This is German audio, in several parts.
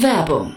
Werbung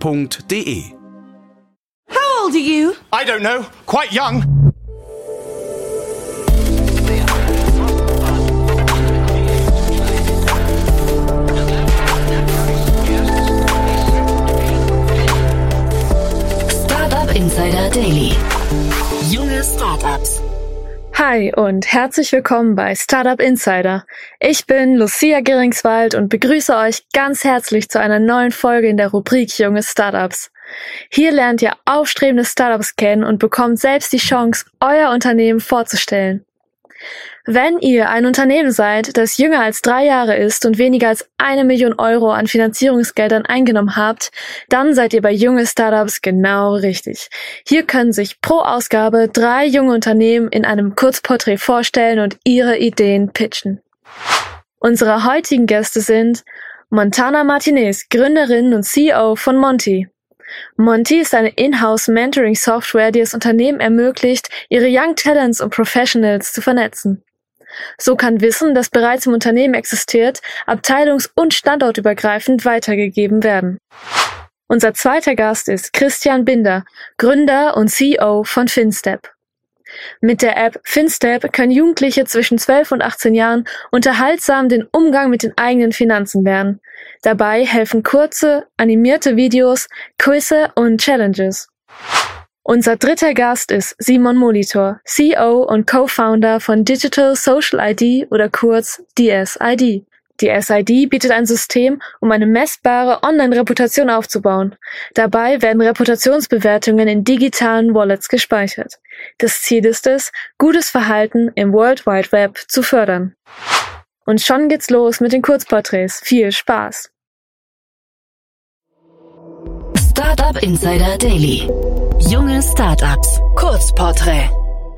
www.ftf.de. How old are you? I don't know. Quite young. Startup Insider Daily. Junge Startups. Hi und herzlich willkommen bei Startup Insider. Ich bin Lucia Geringswald und begrüße euch ganz herzlich zu einer neuen Folge in der Rubrik Junge Startups. Hier lernt ihr aufstrebende Startups kennen und bekommt selbst die Chance, euer Unternehmen vorzustellen. Wenn ihr ein Unternehmen seid, das jünger als drei Jahre ist und weniger als eine Million Euro an Finanzierungsgeldern eingenommen habt, dann seid ihr bei junge Startups genau richtig. Hier können sich pro Ausgabe drei junge Unternehmen in einem Kurzporträt vorstellen und ihre Ideen pitchen. Unsere heutigen Gäste sind Montana Martinez, Gründerin und CEO von Monty. Monty ist eine Inhouse Mentoring Software, die es Unternehmen ermöglicht, ihre Young Talents und Professionals zu vernetzen. So kann Wissen, das bereits im Unternehmen existiert, abteilungs- und standortübergreifend weitergegeben werden. Unser zweiter Gast ist Christian Binder, Gründer und CEO von FinStep. Mit der App FinStep können Jugendliche zwischen 12 und 18 Jahren unterhaltsam den Umgang mit den eigenen Finanzen lernen. Dabei helfen kurze, animierte Videos, Quizze und Challenges. Unser dritter Gast ist Simon Molitor, CEO und Co-Founder von Digital Social ID oder kurz DSID. Die SID bietet ein System, um eine messbare Online-Reputation aufzubauen. Dabei werden Reputationsbewertungen in digitalen Wallets gespeichert. Das Ziel ist es, gutes Verhalten im World Wide Web zu fördern. Und schon geht's los mit den Kurzporträts. Viel Spaß! Startup Insider Daily. Junge Startups. Kurzporträt.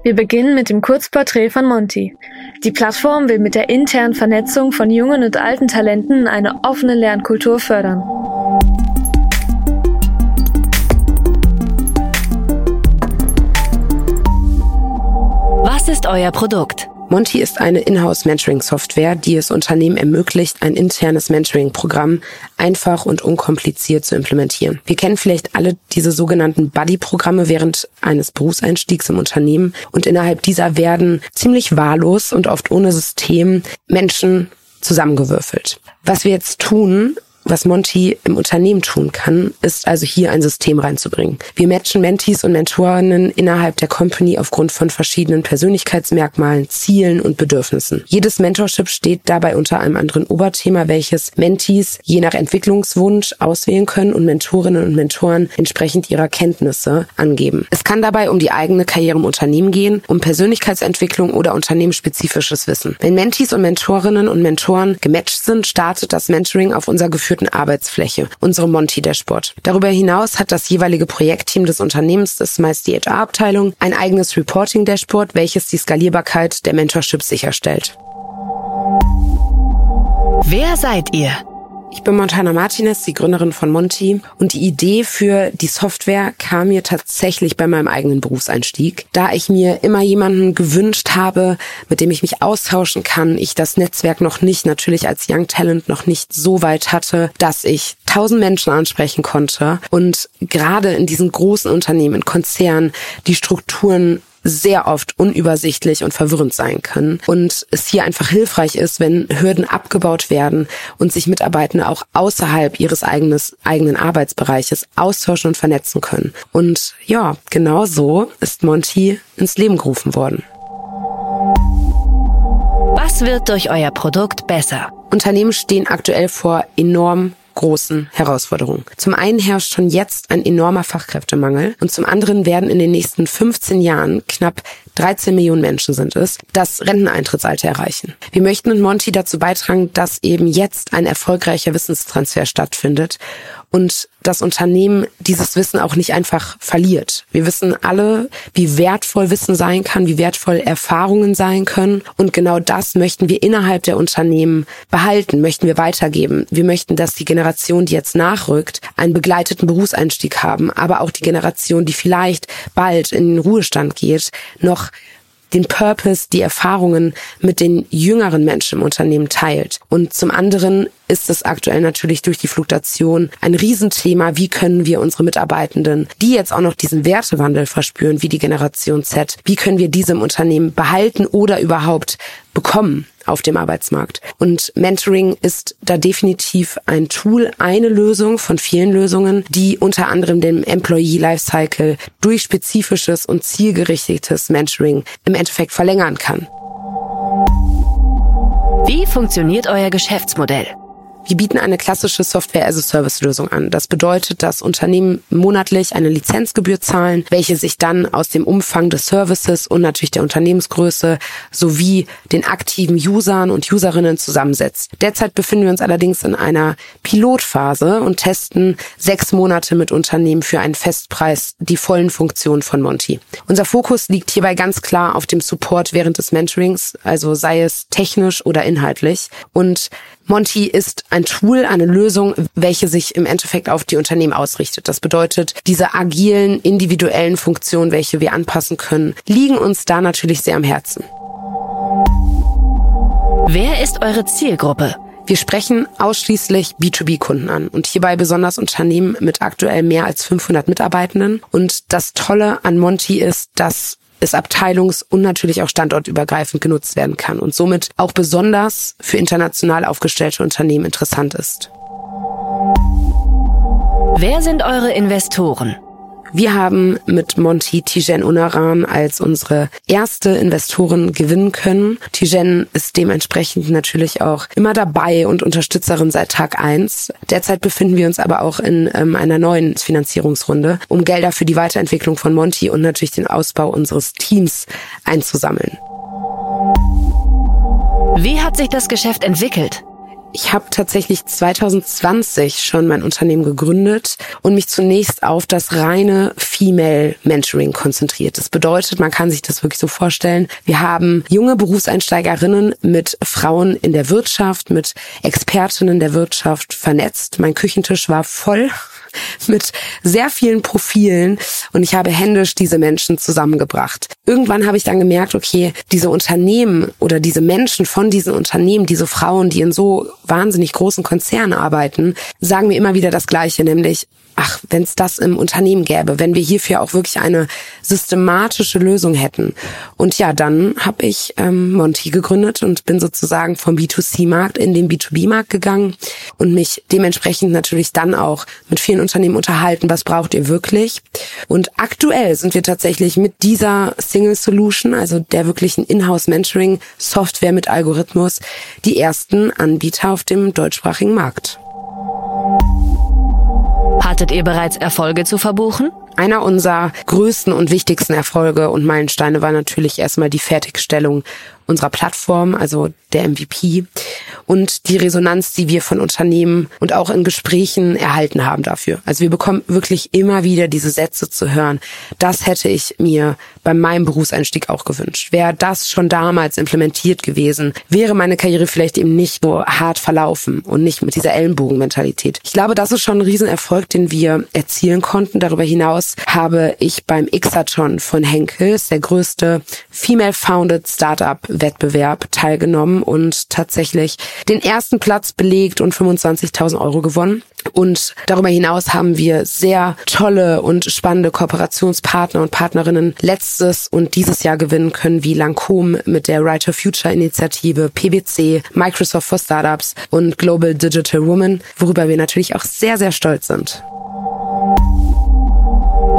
Wir beginnen mit dem Kurzporträt von Monty. Die Plattform will mit der internen Vernetzung von jungen und alten Talenten eine offene Lernkultur fördern. Was ist euer Produkt? Monty ist eine Inhouse-Mentoring-Software, die es Unternehmen ermöglicht, ein internes Mentoring-Programm einfach und unkompliziert zu implementieren. Wir kennen vielleicht alle diese sogenannten Buddy-Programme während eines Berufseinstiegs im Unternehmen und innerhalb dieser werden ziemlich wahllos und oft ohne System Menschen zusammengewürfelt. Was wir jetzt tun, was Monty im Unternehmen tun kann, ist also hier ein System reinzubringen. Wir matchen Mentees und Mentorinnen innerhalb der Company aufgrund von verschiedenen Persönlichkeitsmerkmalen, Zielen und Bedürfnissen. Jedes Mentorship steht dabei unter einem anderen Oberthema, welches Mentees je nach Entwicklungswunsch auswählen können und Mentorinnen und Mentoren entsprechend ihrer Kenntnisse angeben. Es kann dabei um die eigene Karriere im Unternehmen gehen, um Persönlichkeitsentwicklung oder unternehmensspezifisches Wissen. Wenn Mentees und Mentorinnen und Mentoren gematcht sind, startet das Mentoring auf unser geführten geführten Arbeitsfläche, unsere Monty Dashboard. Darüber hinaus hat das jeweilige Projektteam des Unternehmens, das ist meist die HR-Abteilung, ein eigenes Reporting Dashboard, welches die Skalierbarkeit der Mentorships sicherstellt. Wer seid ihr? Ich bin Montana Martinez, die Gründerin von Monty. Und die Idee für die Software kam mir tatsächlich bei meinem eigenen Berufseinstieg, da ich mir immer jemanden gewünscht habe, mit dem ich mich austauschen kann. Ich das Netzwerk noch nicht, natürlich als Young Talent noch nicht so weit hatte, dass ich tausend Menschen ansprechen konnte. Und gerade in diesen großen Unternehmen, in Konzernen, die Strukturen sehr oft unübersichtlich und verwirrend sein können und es hier einfach hilfreich ist, wenn Hürden abgebaut werden und sich Mitarbeitende auch außerhalb ihres eigenes, eigenen Arbeitsbereiches austauschen und vernetzen können. Und ja, genau so ist Monty ins Leben gerufen worden. Was wird durch euer Produkt besser? Unternehmen stehen aktuell vor enorm großen Herausforderungen. Zum einen herrscht schon jetzt ein enormer Fachkräftemangel und zum anderen werden in den nächsten 15 Jahren knapp 13 Millionen Menschen sind es, das Renteneintrittsalter erreichen. Wir möchten in Monty dazu beitragen, dass eben jetzt ein erfolgreicher Wissenstransfer stattfindet und das Unternehmen dieses Wissen auch nicht einfach verliert. Wir wissen alle, wie wertvoll Wissen sein kann, wie wertvoll Erfahrungen sein können. Und genau das möchten wir innerhalb der Unternehmen behalten, möchten wir weitergeben. Wir möchten, dass die Generation, die jetzt nachrückt, einen begleiteten Berufseinstieg haben, aber auch die Generation, die vielleicht bald in den Ruhestand geht, noch den Purpose, die Erfahrungen mit den jüngeren Menschen im Unternehmen teilt. Und zum anderen ist es aktuell natürlich durch die Fluktuation ein Riesenthema. Wie können wir unsere Mitarbeitenden, die jetzt auch noch diesen Wertewandel verspüren, wie die Generation Z, wie können wir diese im Unternehmen behalten oder überhaupt bekommen auf dem Arbeitsmarkt. Und Mentoring ist da definitiv ein Tool, eine Lösung von vielen Lösungen, die unter anderem den Employee Lifecycle durch spezifisches und zielgerichtetes Mentoring im Endeffekt verlängern kann. Wie funktioniert euer Geschäftsmodell? Wir bieten eine klassische Software-as-a-Service-Lösung an. Das bedeutet, dass Unternehmen monatlich eine Lizenzgebühr zahlen, welche sich dann aus dem Umfang des Services und natürlich der Unternehmensgröße sowie den aktiven Usern und Userinnen zusammensetzt. Derzeit befinden wir uns allerdings in einer Pilotphase und testen sechs Monate mit Unternehmen für einen Festpreis die vollen Funktionen von Monty. Unser Fokus liegt hierbei ganz klar auf dem Support während des Mentorings, also sei es technisch oder inhaltlich. Und Monty ist ein Tool, eine Lösung, welche sich im Endeffekt auf die Unternehmen ausrichtet. Das bedeutet, diese agilen, individuellen Funktionen, welche wir anpassen können, liegen uns da natürlich sehr am Herzen. Wer ist eure Zielgruppe? Wir sprechen ausschließlich B2B-Kunden an und hierbei besonders Unternehmen mit aktuell mehr als 500 Mitarbeitenden. Und das Tolle an Monty ist, dass es abteilungs- und natürlich auch standortübergreifend genutzt werden kann und somit auch besonders für international aufgestellte Unternehmen interessant ist. Wer sind eure Investoren? Wir haben mit Monty Tijen Unaran als unsere erste Investoren gewinnen können. Tijen ist dementsprechend natürlich auch immer dabei und Unterstützerin seit Tag eins. Derzeit befinden wir uns aber auch in ähm, einer neuen Finanzierungsrunde, um Gelder für die Weiterentwicklung von Monty und natürlich den Ausbau unseres Teams einzusammeln. Wie hat sich das Geschäft entwickelt? Ich habe tatsächlich 2020 schon mein Unternehmen gegründet und mich zunächst auf das reine Female Mentoring konzentriert. Das bedeutet, man kann sich das wirklich so vorstellen, wir haben junge Berufseinsteigerinnen mit Frauen in der Wirtschaft, mit Expertinnen der Wirtschaft vernetzt. Mein Küchentisch war voll mit sehr vielen Profilen und ich habe händisch diese Menschen zusammengebracht. Irgendwann habe ich dann gemerkt, okay, diese Unternehmen oder diese Menschen von diesen Unternehmen, diese Frauen, die in so wahnsinnig großen Konzernen arbeiten, sagen mir immer wieder das Gleiche, nämlich ach, wenn es das im Unternehmen gäbe, wenn wir hierfür auch wirklich eine systematische Lösung hätten. Und ja, dann habe ich ähm, Monty gegründet und bin sozusagen vom B2C-Markt in den B2B-Markt gegangen und mich dementsprechend natürlich dann auch mit vielen Unternehmen unterhalten, was braucht ihr wirklich. Und aktuell sind wir tatsächlich mit dieser Single Solution, also der wirklichen Inhouse-Mentoring-Software mit Algorithmus, die ersten Anbieter auf dem deutschsprachigen Markt. Hattet ihr bereits Erfolge zu verbuchen? Einer unserer größten und wichtigsten Erfolge und Meilensteine war natürlich erstmal die Fertigstellung unserer Plattform, also der MVP und die Resonanz, die wir von Unternehmen und auch in Gesprächen erhalten haben dafür. Also wir bekommen wirklich immer wieder diese Sätze zu hören. Das hätte ich mir bei meinem Berufseinstieg auch gewünscht. Wäre das schon damals implementiert gewesen, wäre meine Karriere vielleicht eben nicht so hart verlaufen und nicht mit dieser Ellenbogenmentalität. Ich glaube, das ist schon ein Riesenerfolg, den wir erzielen konnten. Darüber hinaus habe ich beim Xathon von Henkels, der größte female-founded Startup Wettbewerb teilgenommen und tatsächlich den ersten Platz belegt und 25.000 Euro gewonnen. Und darüber hinaus haben wir sehr tolle und spannende Kooperationspartner und Partnerinnen letztes und dieses Jahr gewinnen können, wie Lancôme mit der Writer Future Initiative, PwC, Microsoft for Startups und Global Digital Woman, worüber wir natürlich auch sehr, sehr stolz sind.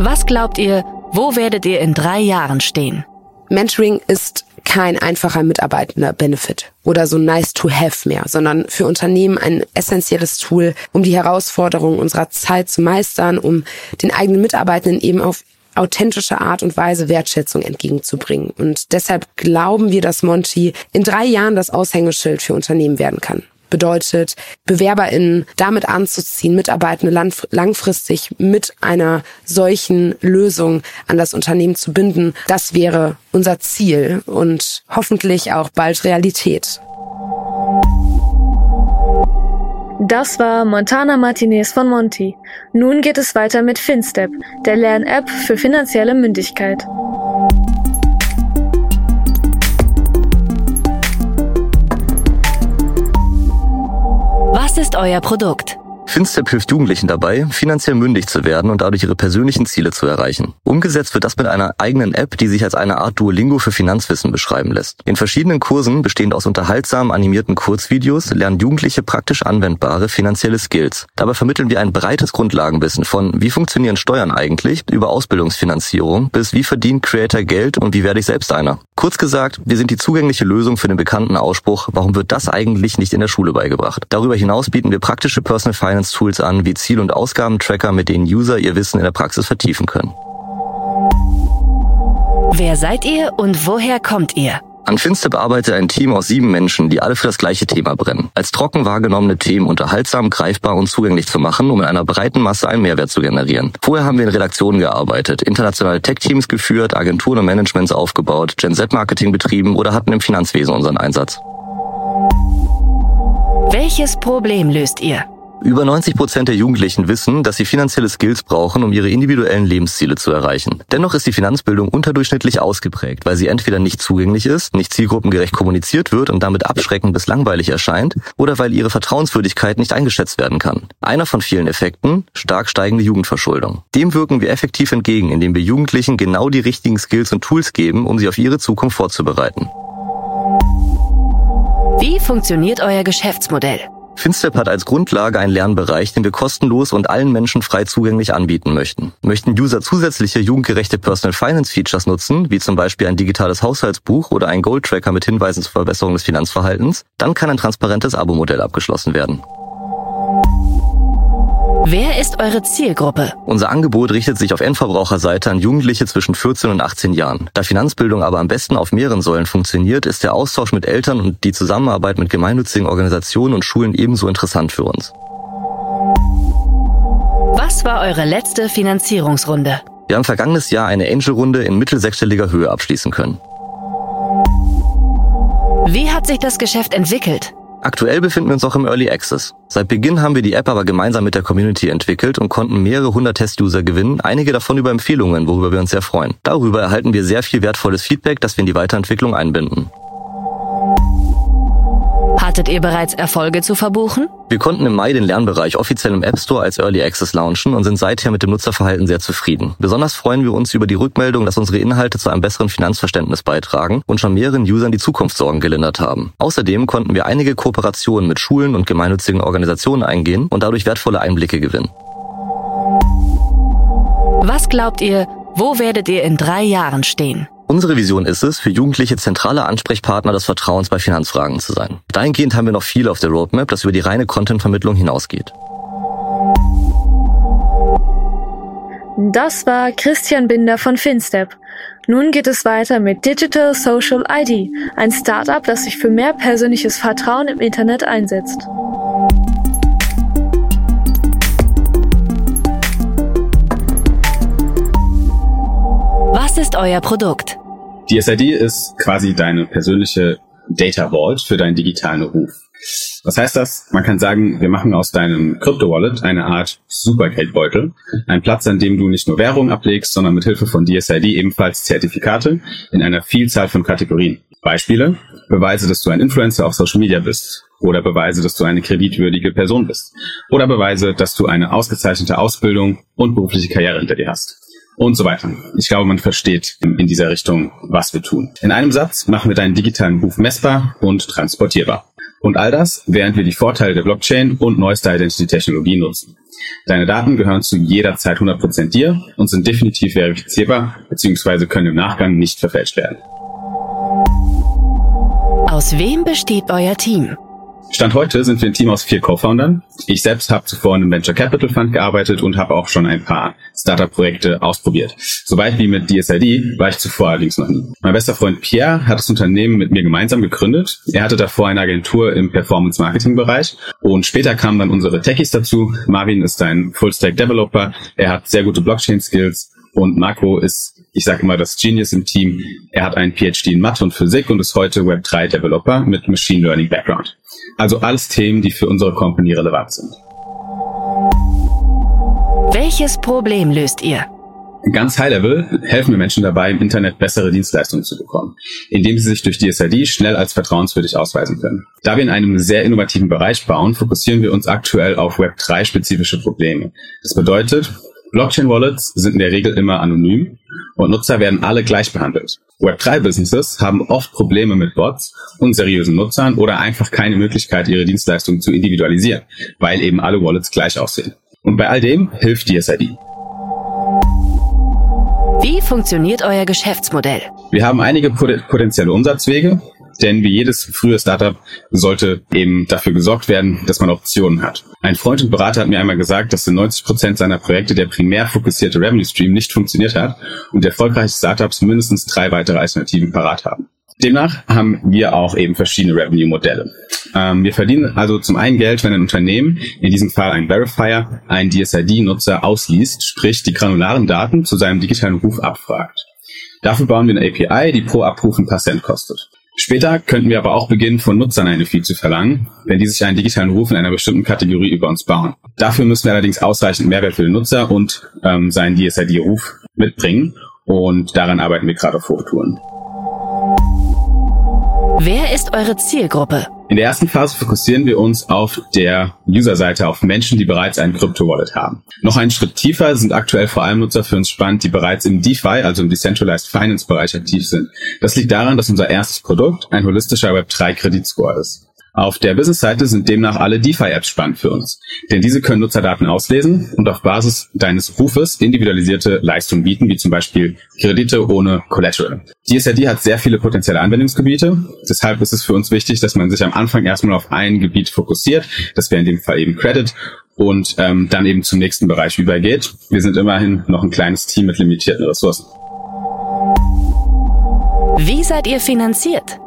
Was glaubt ihr, wo werdet ihr in drei Jahren stehen? Mentoring ist kein einfacher mitarbeitender Benefit oder so nice to have mehr, sondern für Unternehmen ein essentielles Tool, um die Herausforderungen unserer Zeit zu meistern, um den eigenen Mitarbeitenden eben auf authentische Art und Weise Wertschätzung entgegenzubringen. Und deshalb glauben wir, dass Monty in drei Jahren das Aushängeschild für Unternehmen werden kann bedeutet, BewerberInnen damit anzuziehen, Mitarbeitende langfristig mit einer solchen Lösung an das Unternehmen zu binden. Das wäre unser Ziel und hoffentlich auch bald Realität. Das war Montana Martinez von Monty. Nun geht es weiter mit FinStep, der Lern-App für finanzielle Mündigkeit. Euer Produkt? FinStep hilft Jugendlichen dabei, finanziell mündig zu werden und dadurch ihre persönlichen Ziele zu erreichen. Umgesetzt wird das mit einer eigenen App, die sich als eine Art Duolingo für Finanzwissen beschreiben lässt. In verschiedenen Kursen, bestehend aus unterhaltsamen animierten Kurzvideos, lernen Jugendliche praktisch anwendbare finanzielle Skills. Dabei vermitteln wir ein breites Grundlagenwissen von wie funktionieren Steuern eigentlich, über Ausbildungsfinanzierung bis wie verdient Creator Geld und wie werde ich selbst einer. Kurz gesagt, wir sind die zugängliche Lösung für den bekannten Ausspruch, warum wird das eigentlich nicht in der Schule beigebracht? Darüber hinaus bieten wir praktische Personal Finance Tools an, wie Ziel- und Ausgabentracker, mit denen User ihr Wissen in der Praxis vertiefen können. Wer seid ihr und woher kommt ihr? An Finster bearbeitet ein Team aus sieben Menschen, die alle für das gleiche Thema brennen. Als trocken wahrgenommene Themen unterhaltsam, greifbar und zugänglich zu machen, um in einer breiten Masse einen Mehrwert zu generieren. Vorher haben wir in Redaktionen gearbeitet, internationale Tech-Teams geführt, Agenturen und Managements aufgebaut, Gen Z-Marketing betrieben oder hatten im Finanzwesen unseren Einsatz. Welches Problem löst ihr? Über 90 Prozent der Jugendlichen wissen, dass sie finanzielle Skills brauchen, um ihre individuellen Lebensziele zu erreichen. Dennoch ist die Finanzbildung unterdurchschnittlich ausgeprägt, weil sie entweder nicht zugänglich ist, nicht zielgruppengerecht kommuniziert wird und damit abschreckend bis langweilig erscheint, oder weil ihre Vertrauenswürdigkeit nicht eingeschätzt werden kann. Einer von vielen Effekten, stark steigende Jugendverschuldung. Dem wirken wir effektiv entgegen, indem wir Jugendlichen genau die richtigen Skills und Tools geben, um sie auf ihre Zukunft vorzubereiten. Wie funktioniert euer Geschäftsmodell? FinStep hat als Grundlage einen Lernbereich, den wir kostenlos und allen Menschen frei zugänglich anbieten möchten. Möchten User zusätzliche jugendgerechte Personal Finance Features nutzen, wie zum Beispiel ein digitales Haushaltsbuch oder ein Gold Tracker mit Hinweisen zur Verbesserung des Finanzverhaltens, dann kann ein transparentes Abo-Modell abgeschlossen werden. Wer ist eure Zielgruppe? Unser Angebot richtet sich auf Endverbraucherseite an Jugendliche zwischen 14 und 18 Jahren. Da Finanzbildung aber am besten auf mehreren Säulen funktioniert, ist der Austausch mit Eltern und die Zusammenarbeit mit gemeinnützigen Organisationen und Schulen ebenso interessant für uns. Was war eure letzte Finanzierungsrunde? Wir haben vergangenes Jahr eine Angel-Runde in mittelsechsstelliger Höhe abschließen können. Wie hat sich das Geschäft entwickelt? Aktuell befinden wir uns auch im Early Access. Seit Beginn haben wir die App aber gemeinsam mit der Community entwickelt und konnten mehrere hundert Test-User gewinnen, einige davon über Empfehlungen, worüber wir uns sehr freuen. Darüber erhalten wir sehr viel wertvolles Feedback, das wir in die Weiterentwicklung einbinden. Hattet ihr bereits Erfolge zu verbuchen? Wir konnten im Mai den Lernbereich offiziell im App Store als Early Access launchen und sind seither mit dem Nutzerverhalten sehr zufrieden. Besonders freuen wir uns über die Rückmeldung, dass unsere Inhalte zu einem besseren Finanzverständnis beitragen und schon mehreren Usern die Zukunftssorgen gelindert haben. Außerdem konnten wir einige Kooperationen mit Schulen und gemeinnützigen Organisationen eingehen und dadurch wertvolle Einblicke gewinnen. Was glaubt ihr, wo werdet ihr in drei Jahren stehen? Unsere Vision ist es, für Jugendliche zentrale Ansprechpartner des Vertrauens bei Finanzfragen zu sein. Dahingehend haben wir noch viel auf der Roadmap, das über die reine Content-Vermittlung hinausgeht. Das war Christian Binder von FinStep. Nun geht es weiter mit Digital Social ID, ein Startup, das sich für mehr persönliches Vertrauen im Internet einsetzt. Ist euer Produkt? Die SID ist quasi deine persönliche Data Vault für deinen digitalen Ruf. Was heißt das? Man kann sagen, wir machen aus deinem Crypto-Wallet eine Art Supergeldbeutel. Ein Platz, an dem du nicht nur Währung ablegst, sondern mit Hilfe von DSID ebenfalls Zertifikate in einer Vielzahl von Kategorien. Beispiele? Beweise, dass du ein Influencer auf Social Media bist. Oder Beweise, dass du eine kreditwürdige Person bist. Oder Beweise, dass du eine ausgezeichnete Ausbildung und berufliche Karriere hinter dir hast und so weiter. Ich glaube, man versteht in dieser Richtung, was wir tun. In einem Satz machen wir deinen digitalen Ruf messbar und transportierbar. Und all das, während wir die Vorteile der Blockchain und neuester Identity-Technologie nutzen. Deine Daten gehören zu jeder Zeit 100% dir und sind definitiv verifizierbar bzw. können im Nachgang nicht verfälscht werden. Aus wem besteht euer Team? Stand heute sind wir ein Team aus vier Co-Foundern. Ich selbst habe zuvor in einem Venture Capital Fund gearbeitet und habe auch schon ein paar Startup-Projekte ausprobiert. Soweit wie mit DSID war ich zuvor allerdings noch nie. Mein bester Freund Pierre hat das Unternehmen mit mir gemeinsam gegründet. Er hatte davor eine Agentur im Performance-Marketing-Bereich und später kamen dann unsere Techies dazu. Marvin ist ein Full-Stack-Developer. Er hat sehr gute Blockchain-Skills und Marco ist, ich sage immer, das Genius im Team. Er hat einen PhD in Mathe und Physik und ist heute Web3-Developer mit Machine Learning-Background. Also alles Themen, die für unsere Company relevant sind. Welches Problem löst ihr? Ganz High Level helfen wir Menschen dabei, im Internet bessere Dienstleistungen zu bekommen, indem sie sich durch DSID schnell als vertrauenswürdig ausweisen können. Da wir in einem sehr innovativen Bereich bauen, fokussieren wir uns aktuell auf Web3-spezifische Probleme. Das bedeutet, Blockchain-Wallets sind in der Regel immer anonym und Nutzer werden alle gleich behandelt. Web3-Businesses haben oft Probleme mit Bots, unseriösen Nutzern oder einfach keine Möglichkeit, ihre Dienstleistungen zu individualisieren, weil eben alle Wallets gleich aussehen. Und bei all dem hilft DSID. Wie funktioniert euer Geschäftsmodell? Wir haben einige potenzielle Umsatzwege, denn wie jedes frühe Startup sollte eben dafür gesorgt werden, dass man Optionen hat. Ein Freund und Berater hat mir einmal gesagt, dass in 90 Prozent seiner Projekte der primär fokussierte Revenue Stream nicht funktioniert hat und erfolgreiche Startups mindestens drei weitere Alternativen parat haben. Demnach haben wir auch eben verschiedene Revenue-Modelle. Ähm, wir verdienen also zum einen Geld, wenn ein Unternehmen, in diesem Fall ein Verifier, einen DSID-Nutzer ausliest, sprich die granularen Daten zu seinem digitalen Ruf abfragt. Dafür bauen wir eine API, die pro Abruf ein paar Cent kostet. Später könnten wir aber auch beginnen, von Nutzern eine Fee zu verlangen, wenn die sich einen digitalen Ruf in einer bestimmten Kategorie über uns bauen. Dafür müssen wir allerdings ausreichend Mehrwert für den Nutzer und ähm, seinen DSID-Ruf mitbringen und daran arbeiten wir gerade auf Hochtouren. Wer ist eure Zielgruppe? In der ersten Phase fokussieren wir uns auf der User-Seite auf Menschen, die bereits ein Krypto-Wallet haben. Noch einen Schritt tiefer sind aktuell vor allem Nutzer für uns spannend, die bereits im DeFi, also im Decentralized Finance Bereich aktiv sind. Das liegt daran, dass unser erstes Produkt ein holistischer Web3-Kreditscore ist. Auf der Business-Seite sind demnach alle DeFi-Apps spannend für uns, denn diese können Nutzerdaten auslesen und auf Basis deines Rufes individualisierte Leistungen bieten, wie zum Beispiel Kredite ohne Collateral. DSRD hat sehr viele potenzielle Anwendungsgebiete, deshalb ist es für uns wichtig, dass man sich am Anfang erstmal auf ein Gebiet fokussiert, das wäre in dem Fall eben Credit, und ähm, dann eben zum nächsten Bereich übergeht. Wir sind immerhin noch ein kleines Team mit limitierten Ressourcen. Wie seid ihr finanziert?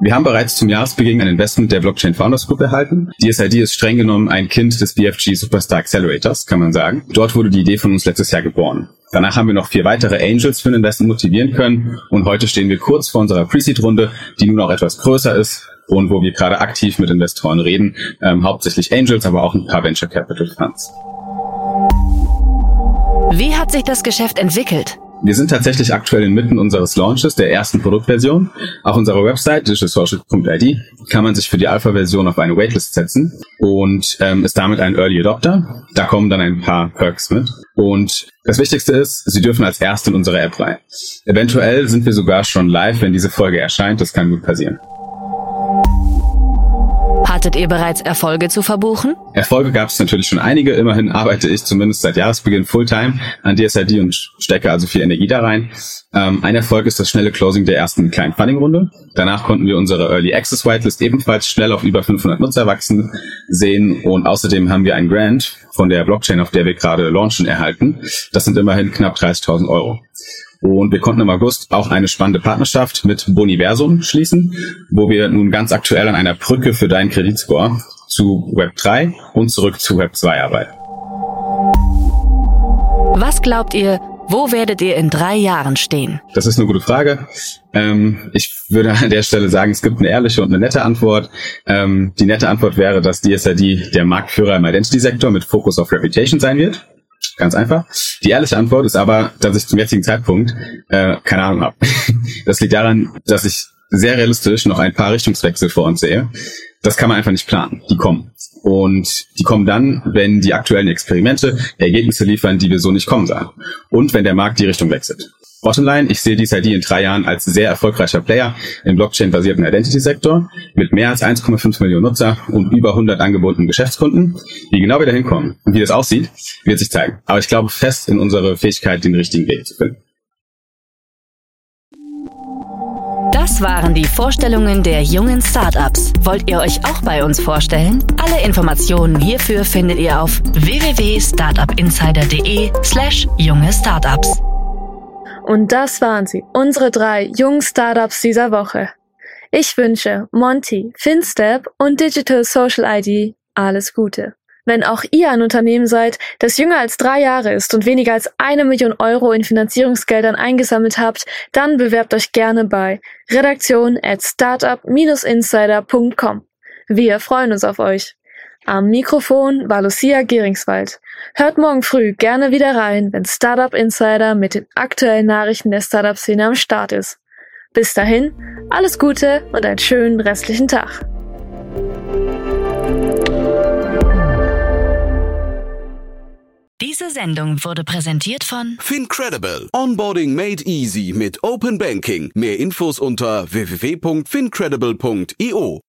Wir haben bereits zum Jahresbeginn ein Investment der Blockchain Founders Group erhalten. DSID ist streng genommen ein Kind des BFG Superstar Accelerators, kann man sagen. Dort wurde die Idee von uns letztes Jahr geboren. Danach haben wir noch vier weitere Angels für ein Investment motivieren können und heute stehen wir kurz vor unserer Pre-Seed-Runde, die nun auch etwas größer ist und wo wir gerade aktiv mit Investoren reden, ähm, hauptsächlich Angels, aber auch ein paar Venture Capital Funds. Wie hat sich das Geschäft entwickelt? Wir sind tatsächlich aktuell inmitten unseres Launches der ersten Produktversion. Auf unserer Website digitalsocial.id kann man sich für die Alpha-Version auf eine Waitlist setzen und ähm, ist damit ein Early Adopter. Da kommen dann ein paar Perks mit. Und das Wichtigste ist, Sie dürfen als Erste in unsere App rein. Eventuell sind wir sogar schon live, wenn diese Folge erscheint. Das kann gut passieren. Hattet ihr bereits Erfolge zu verbuchen? Erfolge gab es natürlich schon einige. Immerhin arbeite ich zumindest seit Jahresbeginn Fulltime an DSID und stecke also viel Energie da rein. Ähm, ein Erfolg ist das schnelle Closing der ersten kleinen Funding-Runde. Danach konnten wir unsere Early Access Whitelist ebenfalls schnell auf über 500 Nutzer wachsen sehen und außerdem haben wir ein Grant von der Blockchain, auf der wir gerade launchen, erhalten. Das sind immerhin knapp 30.000 Euro. Und wir konnten im August auch eine spannende Partnerschaft mit Boniversum schließen, wo wir nun ganz aktuell an einer Brücke für deinen Kreditscore zu Web 3 und zurück zu Web 2 arbeiten. Was glaubt ihr, wo werdet ihr in drei Jahren stehen? Das ist eine gute Frage. Ähm, ich würde an der Stelle sagen, es gibt eine ehrliche und eine nette Antwort. Ähm, die nette Antwort wäre, dass DSID der Marktführer im Identity-Sektor mit Fokus auf Reputation sein wird. Ganz einfach. Die ehrliche Antwort ist aber, dass ich zum jetzigen Zeitpunkt äh, keine Ahnung habe. Das liegt daran, dass ich sehr realistisch noch ein paar Richtungswechsel vor uns sehe. Das kann man einfach nicht planen. Die kommen. Und die kommen dann, wenn die aktuellen Experimente Ergebnisse liefern, die wir so nicht kommen sahen. Und wenn der Markt die Richtung wechselt. Bottomline, ich sehe DSID in drei Jahren als sehr erfolgreicher Player im Blockchain-basierten Identity-Sektor mit mehr als 1,5 Millionen Nutzer und über 100 angebotenen Geschäftskunden. Wie genau wir da hinkommen und wie das aussieht, wird sich zeigen. Aber ich glaube fest in unsere Fähigkeit, den richtigen Weg zu finden. Das waren die Vorstellungen der jungen Startups. Wollt ihr euch auch bei uns vorstellen? Alle Informationen hierfür findet ihr auf www.startupinsider.de slash junge Und das waren sie, unsere drei jungen Startups dieser Woche. Ich wünsche Monty, FinStep und Digital Social ID alles Gute. Wenn auch ihr ein Unternehmen seid, das jünger als drei Jahre ist und weniger als eine Million Euro in Finanzierungsgeldern eingesammelt habt, dann bewerbt euch gerne bei redaktion at startup-insider.com. Wir freuen uns auf euch. Am Mikrofon war Lucia Geringswald. Hört morgen früh gerne wieder rein, wenn Startup Insider mit den aktuellen Nachrichten der Startup-Szene am Start ist. Bis dahin, alles Gute und einen schönen restlichen Tag. Diese Sendung wurde präsentiert von Fincredible. Onboarding made easy mit Open Banking. Mehr Infos unter www.fincredible.io.